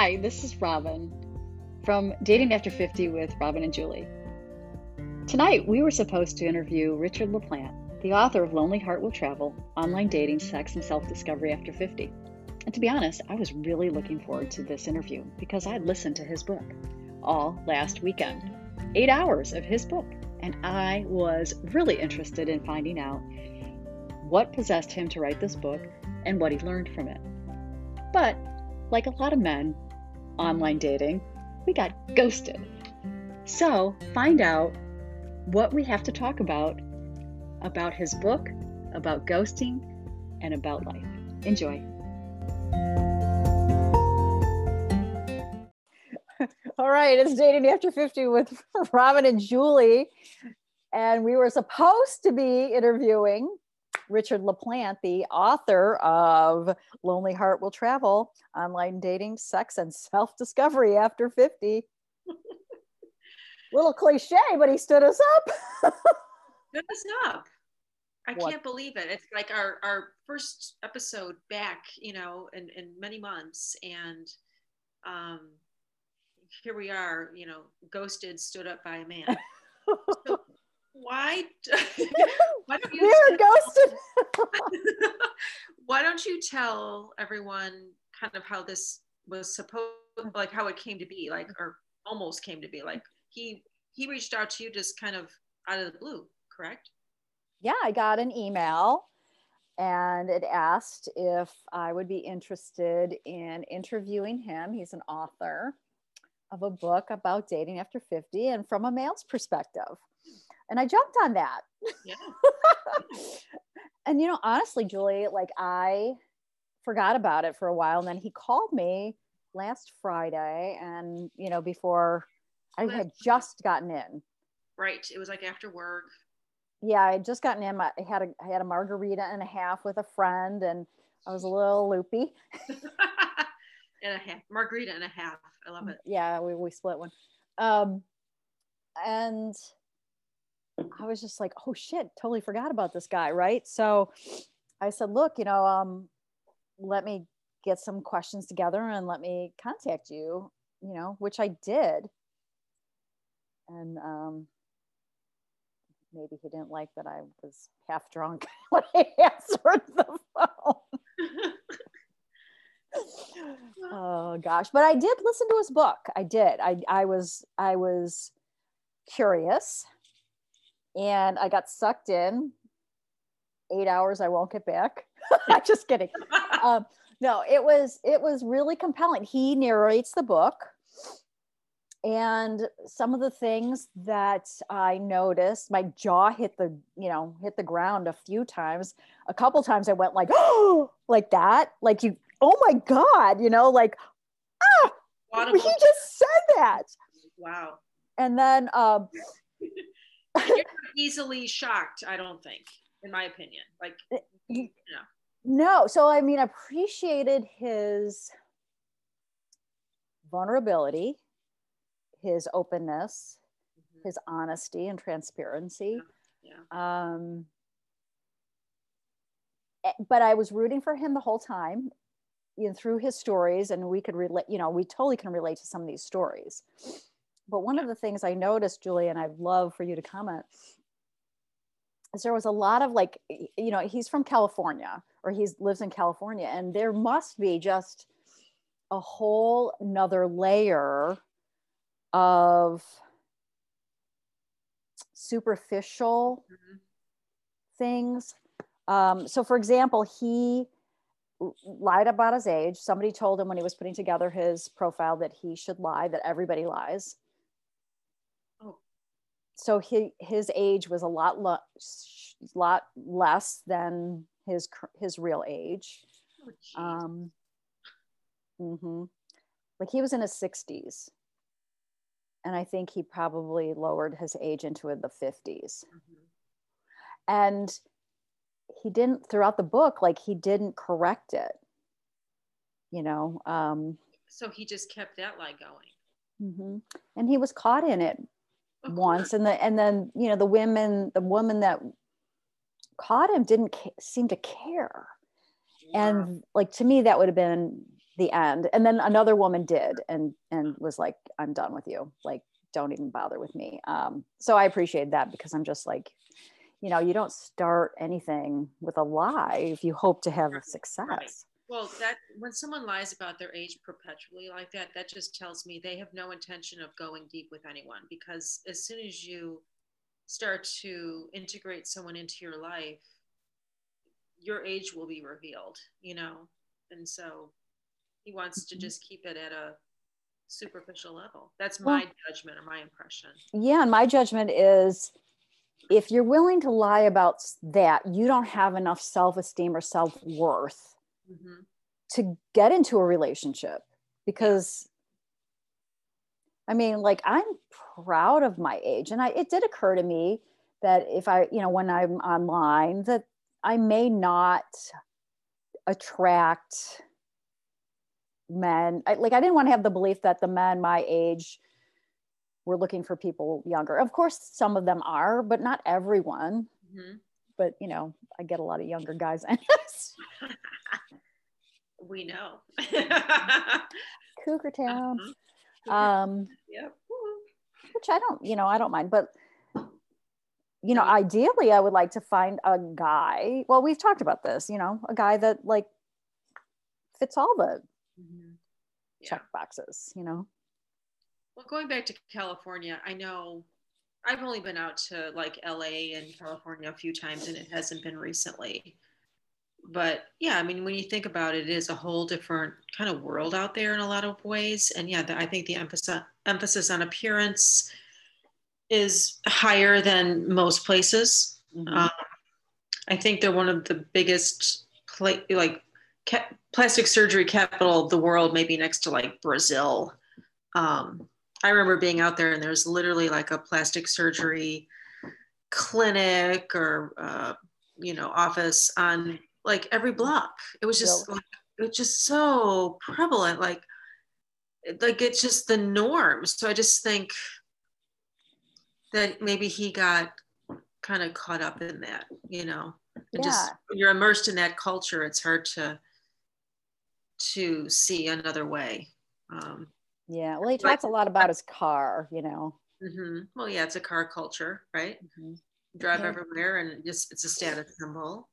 Hi, this is Robin from Dating After 50 with Robin and Julie. Tonight, we were supposed to interview Richard LaPlante, the author of Lonely Heart Will Travel Online Dating, Sex, and Self Discovery After 50. And to be honest, I was really looking forward to this interview because I'd listened to his book all last weekend. Eight hours of his book. And I was really interested in finding out what possessed him to write this book and what he learned from it. But, like a lot of men online dating, we got ghosted. So, find out what we have to talk about about his book, about ghosting, and about life. Enjoy. All right, it's Dating After 50 with Robin and Julie. And we were supposed to be interviewing Richard LaPlante, the author of Lonely Heart Will Travel Online Dating, Sex, and Self Discovery After 50. Little cliche, but he stood us up. stood us up. I what? can't believe it. It's like our, our first episode back, you know, in, in many months. And um, here we are, you know, ghosted, stood up by a man. so why? why don't you We're ghosted. why don't you tell everyone kind of how this was supposed, like how it came to be, like or almost came to be, like he he reached out to you just kind of out of the blue, correct? Yeah, I got an email and it asked if I would be interested in interviewing him. He's an author of a book about dating after 50 and from a male's perspective. And I jumped on that. Yeah. and you know, honestly, Julie, like I forgot about it for a while. And then he called me last Friday and you know, before I had just gotten in. Right. It was like after work. Yeah, I had just gotten in. I had a I had a margarita and a half with a friend and I was a little loopy. and a half margarita and a half i love it yeah we, we split one um and i was just like oh shit totally forgot about this guy right? So i said look you know um let me get some questions together and let me contact you you know which i did. And um maybe he didn't like that i was half drunk when i answered the phone. Oh gosh. But i did listen to his book. I did. I i was i was curious and i got sucked in. Eight hours i won't get back. Just kidding. Um, no it was it was really compelling. He narrates the book. And some of the things that i noticed my jaw hit the you know hit the ground a few times. A couple times i went like oh like that. Like you oh my god you know like ah he just said that. Wow. And then um easily shocked i don't think in my opinion like eh, you know. no so i mean appreciated his vulnerability his openness mm-hmm. his honesty and transparency yeah. yeah. um eh, but I was rooting for him the whole time you know, through his stories and we could relate, you know, we totally can relate to some of these stories. But one of the things I noticed, Julie, and I'd love for you to comment, is there was a lot of like, you know, he's from California or he lives in California, and there must be just a whole nother layer of superficial mm-hmm. things. Um, so, for example, he lied about his age. Somebody told him when he was putting together his profile that he should lie, that everybody lies. So he, his age was a lot, lo- lot less than his, his real age. Oh, um, mm-hmm. Like he was in his 60s. And I think he probably lowered his age into the 50s. Mm-hmm. And he didn't throughout the book like he didn't correct it you know um so he just kept that lie going mm-hmm. and he was caught in it once and the and then you know the women the woman that caught him didn't ca- seem to care wow. and like to me that would have been the end. And then another woman did and and was like, I'm done with you. Like, don't even bother with me. Um, so I appreciate that because I'm just like, you know, you don't start anything with a lie if you hope to have success. Well, that when someone lies about their age perpetually like that, that just tells me they have no intention of going deep with anyone because as soon as you start to integrate someone into your life, your age will be revealed, you know? And so he wants to mm-hmm. just keep it at a superficial level. That's my well, judgment or my impression. Yeah, and my judgment is if you're willing to lie about that, you don't have enough self-esteem or self-worth mm-hmm. to get into a relationship because I mean, like I'm proud of my age. And I it did occur to me that if I, you know, when I'm online, that I may not attract men I, like i didn't want to have the belief that the men my age were looking for people younger of course some of them are but not everyone mm-hmm. but you know i get a lot of younger guys we know cougar town uh-huh. um yep. which i don't you know i don't mind but you know ideally i would like to find a guy well we've talked about this you know a guy that like fits all the mm-hmm. yeah. check boxes, you know? Well, going back to California, I know I've only been out to like LA and California a few times and it hasn't been recently. But yeah, I mean, when you think about it, it is a whole different kind of world out there in a lot of ways. And yeah, the, I think the emphasis, emphasis on appearance is higher than most places. Mm-hmm. Um, I think they're one of the biggest play, like ca- plastic surgery capital of the world, maybe next to like Brazil. Um, I remember being out there and there's literally like a plastic surgery clinic or uh, you know office on like every block. It was just like, it was just so prevalent, like like it's just the norm. So I just think that maybe he got kind of caught up in that, you know. And yeah. just you're immersed in that culture, it's hard to to see another way. Um, yeah, well, he talks a lot about his car, you know. Mm-hmm. Well, yeah, it's a car culture, right? Mm-hmm. Drive everywhere, and just it's a status symbol,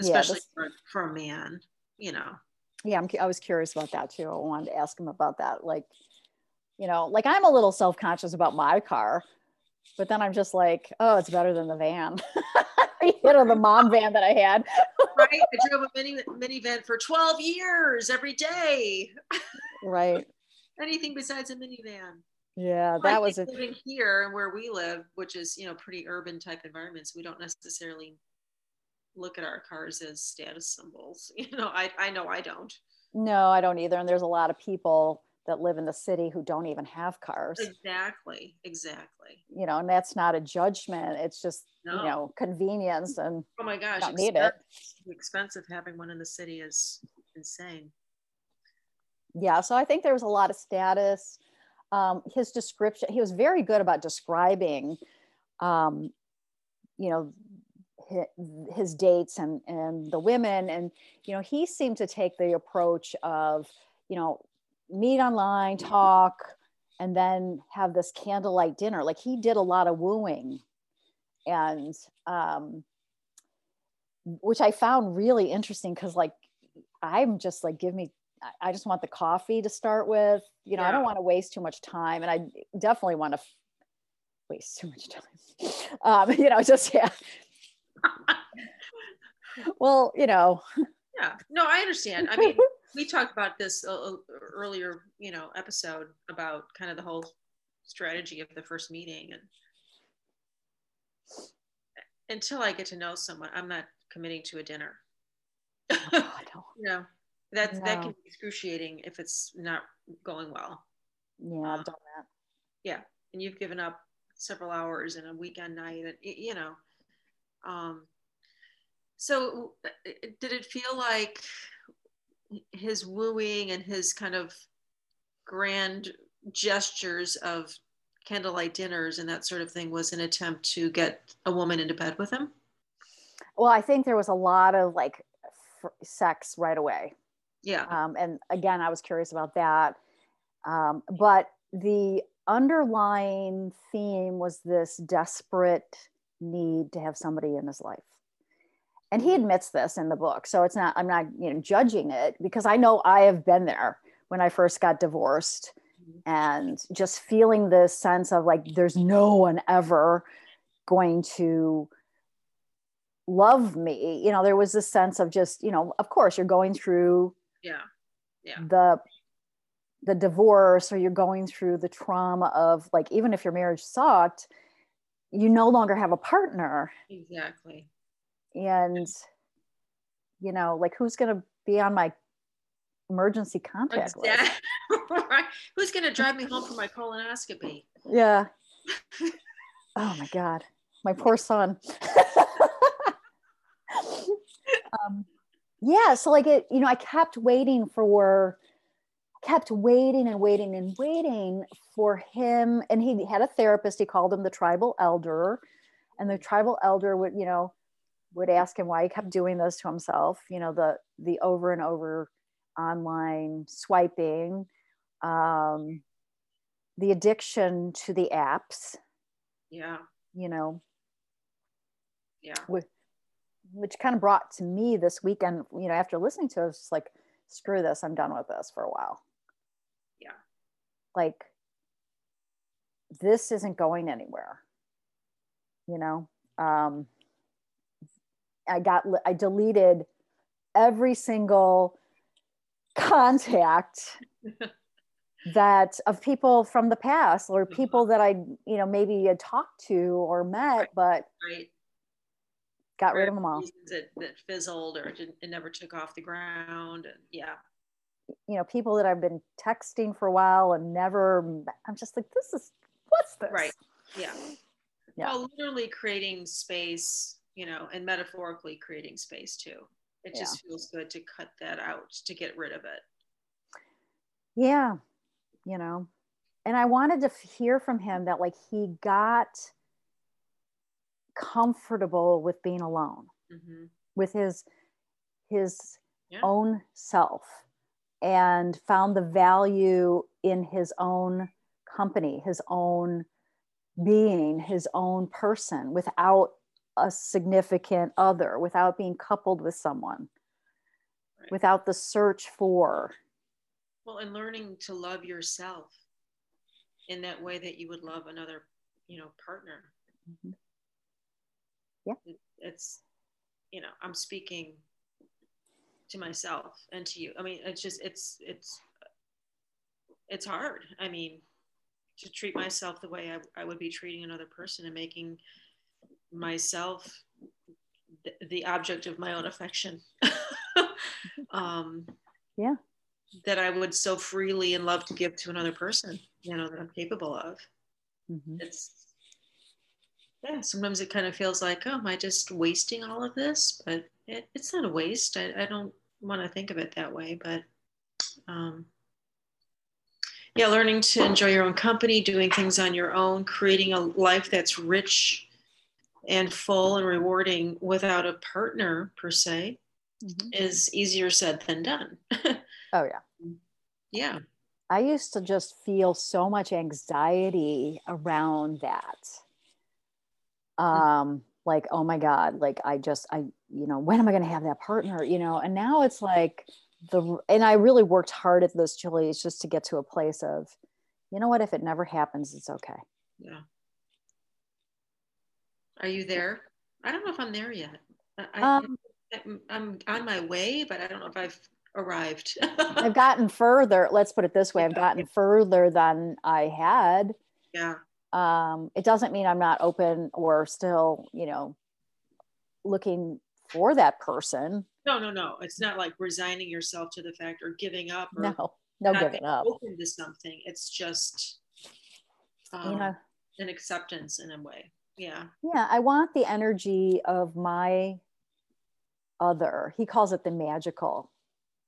especially yeah, this, for, for a man, you know. Yeah, I'm, I was curious about that too. I wanted to ask him about that. Like, you know, like I'm a little self conscious about my car, but then I'm just like, oh, it's better than the van. you know, the mom van that I had. right. I drove a mini minivan for 12 years every day. right. Anything besides a minivan. Yeah, that was a- living here and where we live, which is you know pretty urban type environments. We don't necessarily look at our cars as status symbols. You know, I I know I don't. No, I don't either. And there's a lot of people that live in the city who don't even have cars. Exactly. Exactly. You know, and that's not a judgment. It's just, no. you know, convenience and oh my gosh, don't need it. The expense of having one in the city is insane. Yeah. So I think there was a lot of status. Um, his description, he was very good about describing, um, you know, his, dates and, and the women. And, you know, he seemed to take the approach of, you know, meet online, talk, and then have this candlelight dinner. Like he did a lot of wooing, and um, which I found really interesting because, like, I'm just like, give me, I just want the coffee to start with. You know, yeah. I don't want to waste too much time, and I definitely want to waste too much time. Um, you know, just yeah. Well, you know. Yeah. No, I understand. I mean we talked about this uh, earlier, you know, episode about kind of the whole strategy of the first meeting and until I get to know someone, I'm not committing to a dinner. Oh, you know, that no. that can be excruciating if it's not going well. Yeah, um, I've done that. Yeah, and you've given up several hours in a weekend night, and you know. Um, so, uh, did it feel like his wooing and his kind of grand gestures of candlelight dinners and that sort of thing was an attempt to get a woman into bed with him? Well, I think there was a lot of like f- sex right away. Yeah. Um, and again, I was curious about that. Um, but the underlying theme was this desperate need to have somebody in his life. And he Mm-hmm. admits this in the book. So it's not, I'm not, you know, judging it because I know I have been there when I first got divorced Mhm. and just feeling this sense of like, there's no one ever going to love me. You know, there was this sense of just, you know, of course you're going through Yeah. Yeah. the the divorce or you're going through the trauma of like even if your marriage sucked you no longer have a partner Exactly. And you know like who's going to be on my emergency contact list? Right. Who's going to drive me home for my colonoscopy? yeah. Oh my god. My poor son. Um, yeah so like it you know i kept waiting for kept waiting and waiting and waiting for him. And he had a therapist. He called him the tribal elder. And the tribal elder would you know would ask him why he kept doing this to himself you know the the over and over online swiping um the addiction to the apps Yeah. you know Yeah. with which kind of brought to me this weekend you know after listening to it, I was just like screw this i'm done with this for a while Yeah. like this isn't going anywhere you know um i got i deleted every single contact that of people from the past or mm-hmm. people that i you know maybe had talked to or met but Right. got rid of them all That, that fizzled or didn't, it never took off the ground. And yeah. you know people that i've been texting for a while and never i'm just like this is what's this Right. Yeah. Yeah. Well, literally creating space, you know, and metaphorically creating space too. It just feels good to cut that out, to get rid of it. yeah you know and i wanted to hear from him that like he got comfortable with being alone hmm with his his Yeah. own self and found the value in his own company his own being his own person without a significant other without being coupled with someone Right. without the search for Well, and learning to love yourself in that way that you would love another, you know, partner. Mhm. Yeah. It's, you know, I'm speaking to myself and to you. I mean, it's just, it's, it's, it's hard. I mean, to treat myself the way I, I would be treating another person and making myself the, the object of my own affection. um, Yeah. That I would so freely and love to give to another person, you know, that I'm capable of. Mhm. It's, yeah, sometimes it kind of feels like, oh, am I just wasting all of this? But it, it's not a waste. I, I don't want to think of it that way. But um, yeah, learning to enjoy your own company, doing things on your own, creating a life that's rich and full and rewarding without a partner per se Mhm. is easier said than done. oh yeah yeah. I used to just feel so much anxiety around that. Um, like, oh my God, like I just, I, you know, when am I going to have that partner? You know, and now it's like the, and I really worked hard at those chilies just to get to a place of, you know what, if it never happens, it's okay. Yeah. Are you there? I don't know if I'm there yet. I, Um, I'm, on my way, but I don't know if I've arrived. I've gotten further, let's put it this way, I've gotten further than I had. yeah. um, it doesn't mean I'm not open or still, you know, looking for that person. No, no, no. It's not like resigning yourself to the fact or giving up or No, no giving up. open to something. It's just um, know, an acceptance in a way. Yeah. yeah, I want the energy of my other. He calls it the magical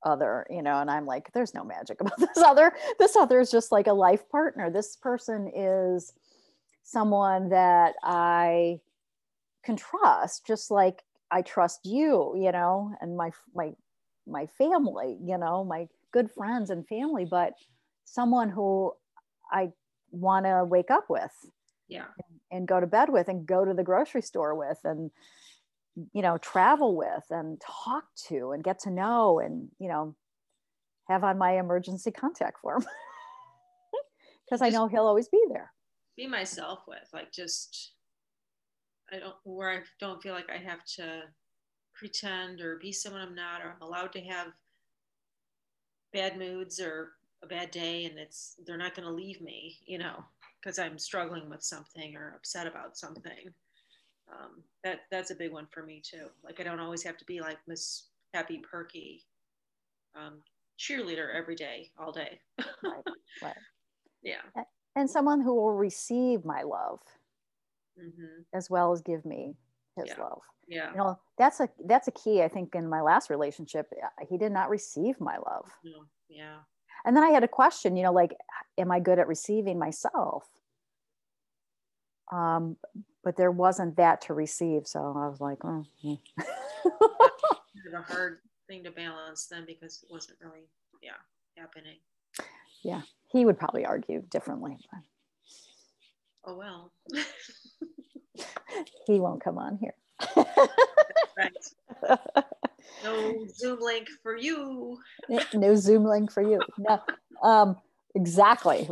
other, you know, and I'm like, there's no magic about this other. This other is just like a life partner. This person is someone that I can trust, just like I trust you, you know, and my my my family, you know, my good friends and family, but someone who I want to wake up with. Yeah. And, go to bed with and go to the grocery store with and you know travel with and talk to and get to know and you know have on my emergency contact form because I know he'll always be there. Be myself with like just I don't where I don't feel like I have to pretend or be someone I'm not or I'm allowed to have bad moods or a bad day and it's they're not going to leave me, you know, because I'm struggling with something or upset about something. Um, that that's a big one for me too. Like I don't always have to be like Miss Happy Perky um, cheerleader every day, all day. right, right. Yeah. And someone who will receive my love mm-hmm. as well as give me his yeah. love. Yeah. You know, that's a that's a key, I think, in my last relationship. He did not receive my love. Yeah. And then I had a question, you know, like, am I good at receiving myself? Um, but there wasn't that to receive. So I was like, oh. a hard thing to balance then because it wasn't really, yeah, happening. Yeah. He would probably argue differently. Oh, well. he won't come on here. right. No Zoom link for you. No Zoom link for you. No, um, exactly.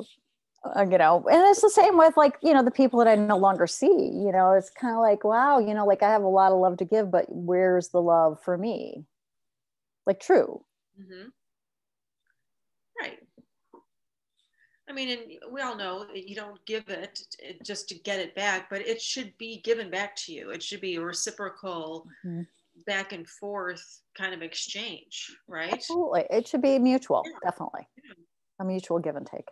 Uh, you know, and it's the same with like you know the people that I no longer see. You know, it's kind of like wow, you know, like I have a lot of love to give, but where's the love for me? Like true. Mm-hmm. Right. I mean, and we all know you don't give it just to get it back, but it should be given back to you. It should be a reciprocal, mm-hmm. Back and forth kind of exchange, right? Absolutely. It should be mutual, yeah. definitely. Yeah. A mutual give and take.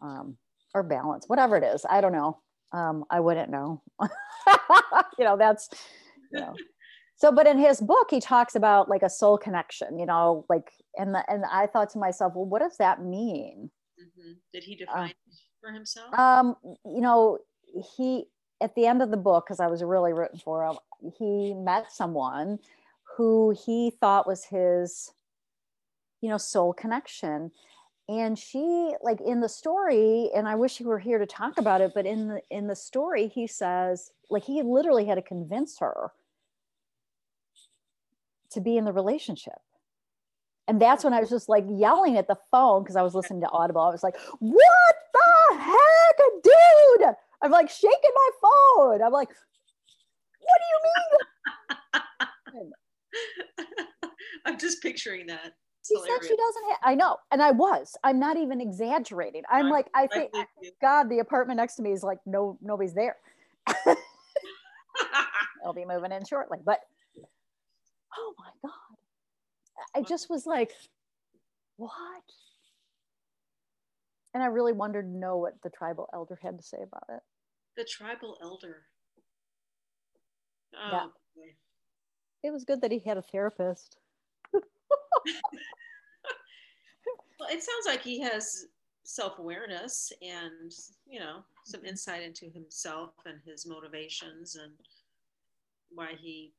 Um, or balance, whatever it is. I don't know. Um, I wouldn't know. you know, that's, you know. So, but in his book, he talks about like a soul connection, you know, like, and the, and I thought to myself, well, what does that mean? Mm-hmm. Did he define uh, for himself? Um, you know, he, at the end of the book, because I was really rooting for him, he met someone who he thought was his you know soul connection. And she like in the story and i wish he were here to talk about it but in the in the story he says like he literally had to convince her to be in the relationship. And that's when i was just like yelling at the phone because i was listening to audible. I was like what the heck dude i'm like shaking my phone i'm like what do you mean I'm just picturing that. She said she doesn't have, I know. And I was, I'm not even exaggerating. I'm like, I think, oh, God, the apartment next to me is like, no, nobody's there. I'll be moving in shortly. But oh my God. I just was like, what? And I really wondered to know what the tribal elder had to say about it. The tribal elder. Oh, yeah. Boy. It was good that he had a therapist. well, it sounds like he has self-awareness and you know some mm-hmm. insight into himself and his motivations and why he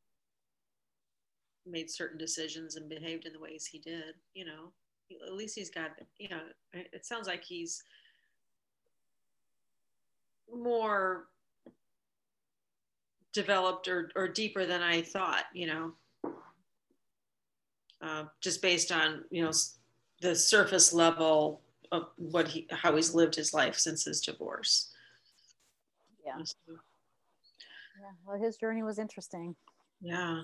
made certain decisions and behaved in the ways he did you know at least he's got you know it sounds like he's more developed or, or deeper than i thought you know uh, just based on you know the surface level of what he how he's lived his life since his divorce. Yeah. Yeah. Well, his journey was interesting. Yeah.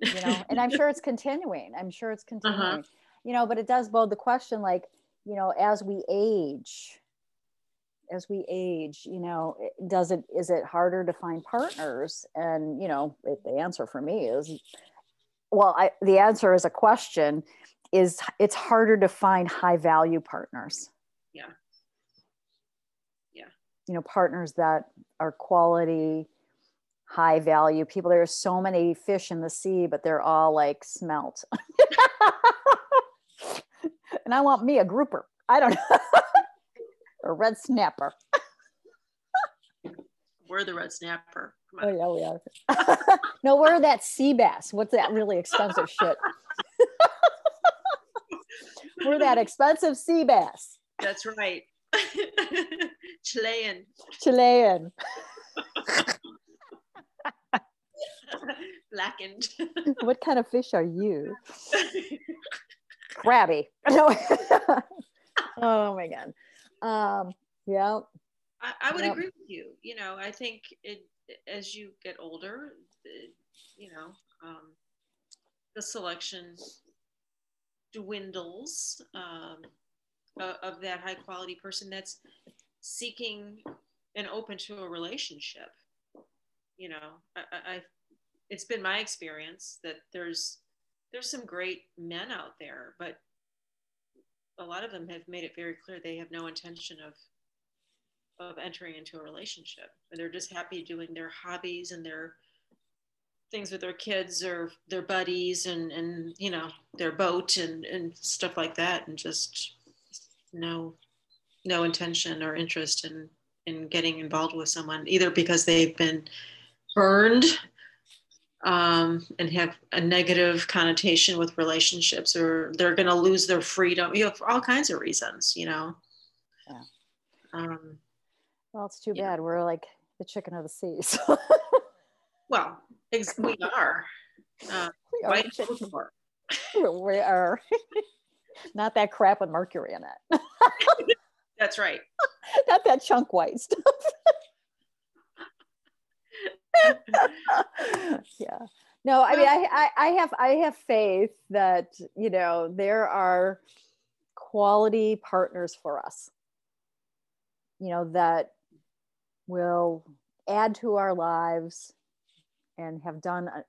You know, and I'm sure it's continuing. I'm sure it's uh-huh. continuing. Uh-huh. You know, but it does bode the question, like, you know, as we age, as we age, you know, does it is it harder to find partners? And you know, it, the answer for me is well I, the answer is a question is it's harder to find high value partners. Yeah. Yeah. You know partners that are quality high value people. There are so many fish in the sea but they're all like smelt and i want me a grouper i don't know a red snapper we're the red snapper. Oh yeah, we are. no, we're that sea bass. What's that really expensive shit? we're that expensive sea bass. That's right. Chilean. Chilean. Blackened. what kind of fish are you? Crabby. No. oh my god. Um, yeah. I, I would yep. agree with you. You know, I think it as you get older, you know, um, the selection dwindles um, of that high quality person that's seeking and open to a relationship. You know, I, I it's been my experience that there's there's some great men out there, but a lot of them have made it very clear they have no intention of of entering into a relationship. They're just happy doing their hobbies and their things with their kids or their buddies and, and you know, their boat and, and stuff like that. And just no, no intention or interest in, in getting involved with someone either because they've been burned um, and have a negative connotation with relationships or they're going to lose their freedom. You know, for all kinds of reasons, you know? Yeah. Um, well, it's too Yeah. bad. We're like the chicken of the seas. Well, ex- we are. Uh, we are, we are not that crap with mercury in it. That's right. not that chunk white stuff. yeah. No, I mean, I, I, I have, I have faith that you know there are quality partners for us. You know that will add to our lives and have done a,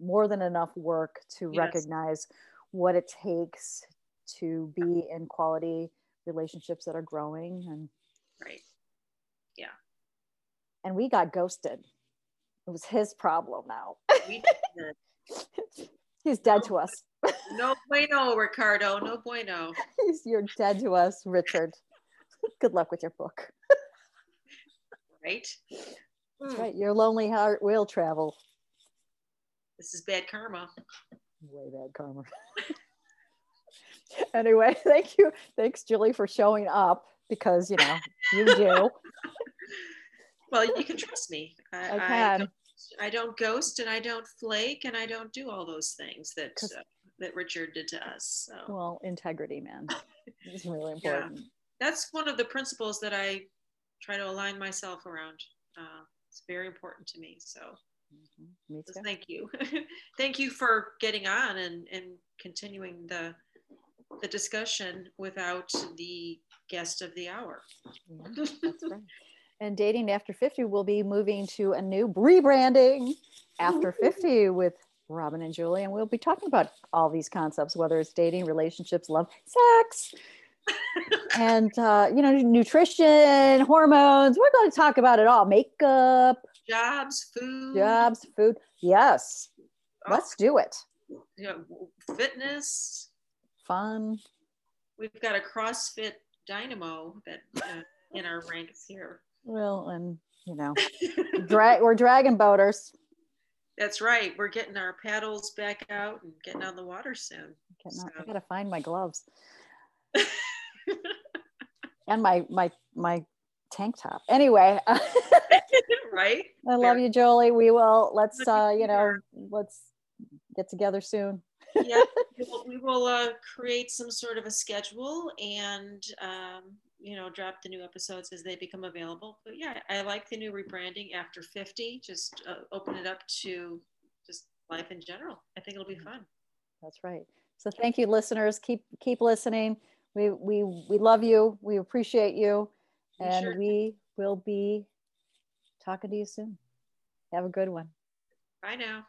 more than enough work to Yes. recognize what it takes to be in quality relationships that are growing and Right. Yeah and we got ghosted it was his problem now. He's dead to us. No bueno, Ricardo. No bueno. he's you're dead to us richard. Good luck with your book. Right. That's Mm, right. Your lonely heart will travel. This is bad karma. way bad karma. Anyway thank you. Thanks julie for showing up because you know you do Well, you can trust me. I, I can. don't, I don't ghost and I don't flake and I don't do all those things that uh, that Richard did to us. So well integrity man it's really important. Yeah. that's one of the principles that I try to align myself around. Uh, it's very important to me. So Mhm. me So thank you. thank you for getting on and, and continuing the the discussion without the guest of the hour. Yeah, that's right. And dating after 50 will be moving to a new rebranding after 50 with Robin and Julie. And we'll be talking about all these concepts, whether it's dating, relationships, love, sex, and uh, you know, nutrition, hormones. We're going to talk about it all. Makeup, Jobs, food, jobs, food. Yes, oh, let's do it. you know, fitness. Fun. We've got a CrossFit dynamo that uh, in our ranks here. Well, and you know, drag we're dragon boaters. That's right. We're getting our paddles back out and getting on the water soon. Getting out- I gotta find my gloves and my my my tank top. Anyway, right. I love you, Jolie. We will let's uh, you you know, let's get together soon. yeah, we will, we will uh, create some sort of a schedule and um, you know drop the new episodes as they become available. But yeah, I like the new rebranding after 50. Just uh, open it up to just life in general. I think it'll be fun. That's right. So thank you, listeners. Keep keep listening. We we we love you. We appreciate you, and sure we will be talking to you soon. Have a good one. Bye now.